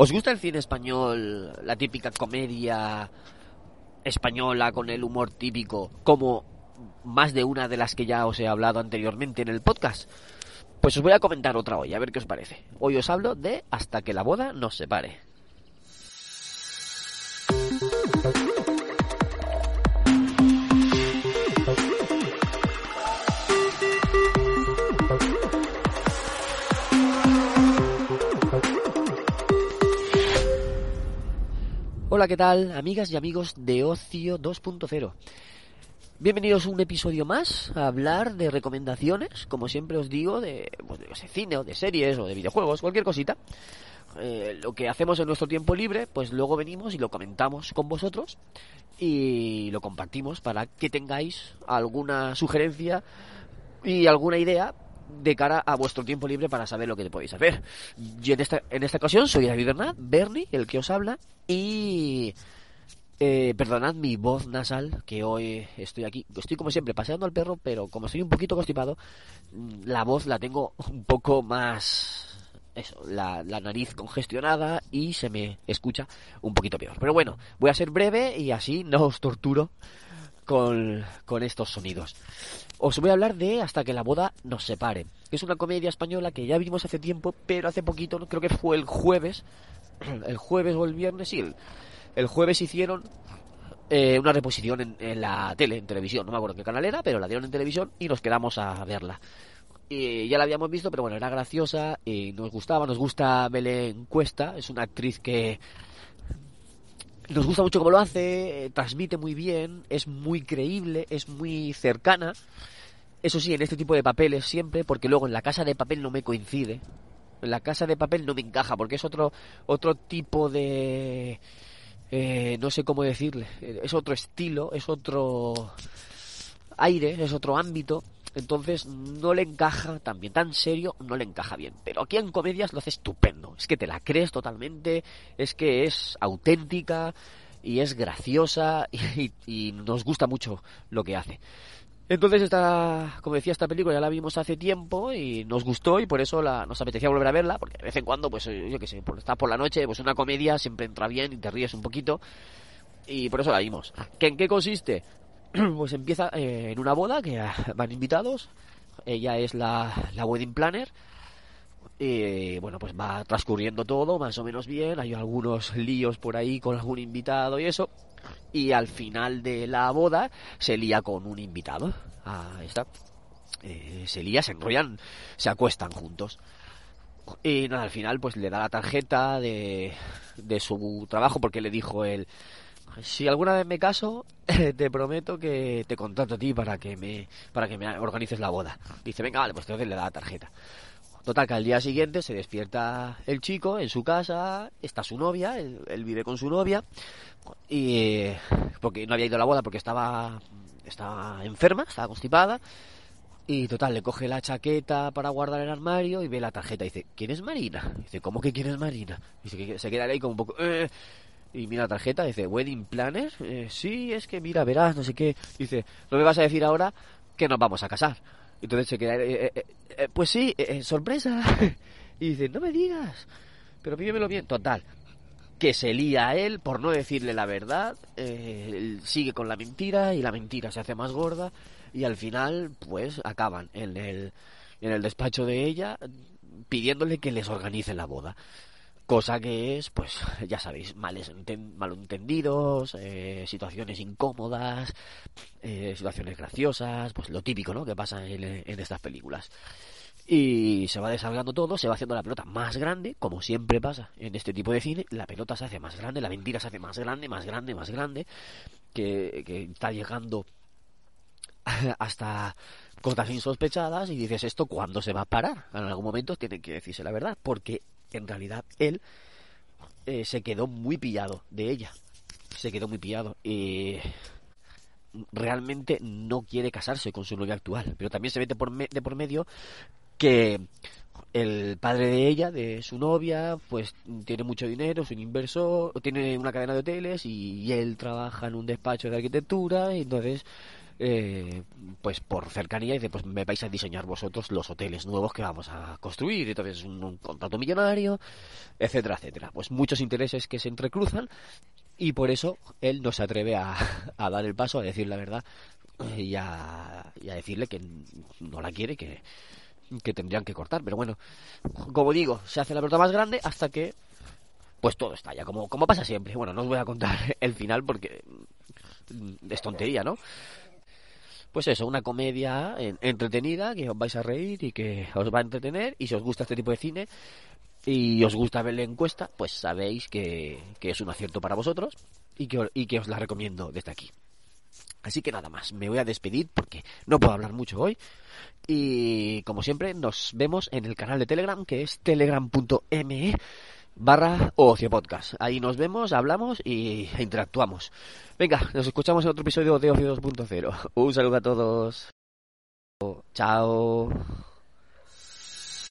¿Os gusta el cine español, la típica comedia española con el humor típico, como más de una de las que ya os he hablado anteriormente en el podcast? Pues os voy a comentar otra hoy, a ver qué os parece. Hoy os hablo de Hasta que la boda nos separe. Hola, ¿qué tal, amigas y amigos de Ocio 2.0? Bienvenidos a un episodio más a hablar de recomendaciones, como siempre os digo, de, pues, cine o de series o de videojuegos, cualquier cosita. Eh, lo que hacemos en nuestro tiempo libre, pues luego venimos y lo comentamos con vosotros y lo compartimos para que tengáis alguna sugerencia y alguna idea de cara a vuestro tiempo libre para saber lo que podéis hacer. Yo en esta, en esta ocasión soy David Bernat, Bernie, el que os habla, y eh, perdonad mi voz nasal, que hoy estoy aquí, estoy como siempre paseando al perro, pero como estoy un poquito constipado, mm, la voz la tengo un poco más... Eso, la, la nariz congestionada y se me escucha un poquito peor. Pero bueno, voy a ser breve y así no os torturo con, con estos sonidos. Os voy a hablar de Hasta que la boda nos separe. Es una comedia española que ya vimos hace tiempo, pero hace poquito, creo que fue el jueves, el jueves o el viernes, sí, el, jueves hicieron eh, una reposición en, la tele, en televisión, no me acuerdo qué canal era, pero la dieron en televisión y nos quedamos a verla. Y ya la habíamos visto, pero bueno, era graciosa y nos gustaba, nos gusta Belén Cuesta, es una actriz que nos gusta mucho cómo lo hace, eh, transmite muy bien, es muy creíble, es muy cercana. Eso sí, en este tipo de papeles siempre, porque luego en la casa de papel no me coincide. En la casa de papel no me encaja, porque es otro, otro tipo de... Eh, no sé cómo decirle. Es otro estilo, es otro aire, es otro ámbito. Entonces no le encaja también, tan serio, no le encaja bien. Pero aquí en comedias lo hace estupendo. Es que te la crees totalmente, es que es auténtica y es graciosa y, nos gusta mucho lo que hace. Entonces, esta, como decía, esta película ya la vimos hace tiempo y nos gustó y por eso la, nos apetecía volver a verla, porque de vez en cuando, pues yo qué sé, por estar por la noche, pues una comedia siempre entra bien y te ríes un poquito y por eso la vimos. ¿Que ¿En qué consiste? pues empieza eh, en una boda que van invitados. Ella es la, la wedding planner. Y bueno, pues va transcurriendo todo más o menos bien. Hay algunos líos por ahí con algún invitado y eso. Y al final de la boda se lía con un invitado. Ahí está. Eh, se lía, se enrollan, se acuestan juntos. Y nada, al final pues le da la tarjeta de, de su trabajo porque le dijo él, si alguna vez me caso, te prometo que te contrato a ti para que me para que me organices la boda. Dice, venga, vale, pues entonces le da la tarjeta. Total, que al día siguiente se despierta el chico en su casa, está su novia, él, vive con su novia, y porque no había ido a la boda porque estaba, estaba enferma, estaba constipada, y total, le coge la chaqueta para guardar el armario y ve la tarjeta y dice, ¿quién es Marina? dice, ¿cómo que quién es Marina? Dice que se queda ahí como un poco... Eh", y mira la tarjeta, dice, Wedding Planner. Eh, sí, es que mira, verás, no sé qué. Dice, no me vas a decir ahora que nos vamos a casar. Entonces se queda, eh, eh, pues sí, sorpresa. y dice, no me digas, pero pídemelo bien. Total, que se lía a él por no decirle la verdad. él sigue con la mentira y la mentira se hace más gorda. Y al final, pues acaban en el, en el despacho de ella pidiéndole que les organice la boda cosa que es, pues ya sabéis, males, malentendidos, eh, situaciones incómodas, eh, situaciones graciosas, pues lo típico, ¿no? Que pasa en, estas películas. Y se va desarrollando todo, se va haciendo la pelota más grande, como siempre pasa en este tipo de cine, la pelota se hace más grande, la mentira se hace más grande, más grande, más grande, que, que está llegando hasta cosas insospechadas y dices esto cuándo se va a parar en algún momento tienen que decirse la verdad porque en realidad él eh, se quedó muy pillado de ella. Se quedó muy pillado. y realmente no quiere casarse con su novia actual. Pero también se ve de por, medio que el padre de ella, de su novia, pues tiene mucho dinero, es un inversor, tiene una cadena de hoteles y, él trabaja en un despacho de arquitectura y entonces eh, pues por cercanía dice pues me vais a diseñar vosotros los hoteles nuevos que vamos a construir entonces un, un contrato millonario etcétera etcétera pues muchos intereses que se entrecruzan y por eso él no se atreve a, a dar el paso a decir la verdad eh, y a, decirle que no la quiere que que tendrían que cortar pero bueno como digo se hace la pelota más grande hasta que pues todo estalla, como, como pasa siempre. Bueno, no os voy a contar el final porque es tontería, ¿no? Pues eso, una comedia entretenida que os vais a reír y que os va a entretener y si os gusta este tipo de cine y os gusta ver la encuesta, pues sabéis que, que es un acierto para vosotros y que, y que os la recomiendo desde aquí. Así que nada más, me voy a despedir porque no puedo hablar mucho hoy. Y como siempre, nos vemos en el canal de Telegram que es telegram.me barra Ocio Podcast. Ahí nos vemos, hablamos y interactuamos. Venga, nos escuchamos en otro episodio de Ocio 2.0. Un saludo a todos. Chao.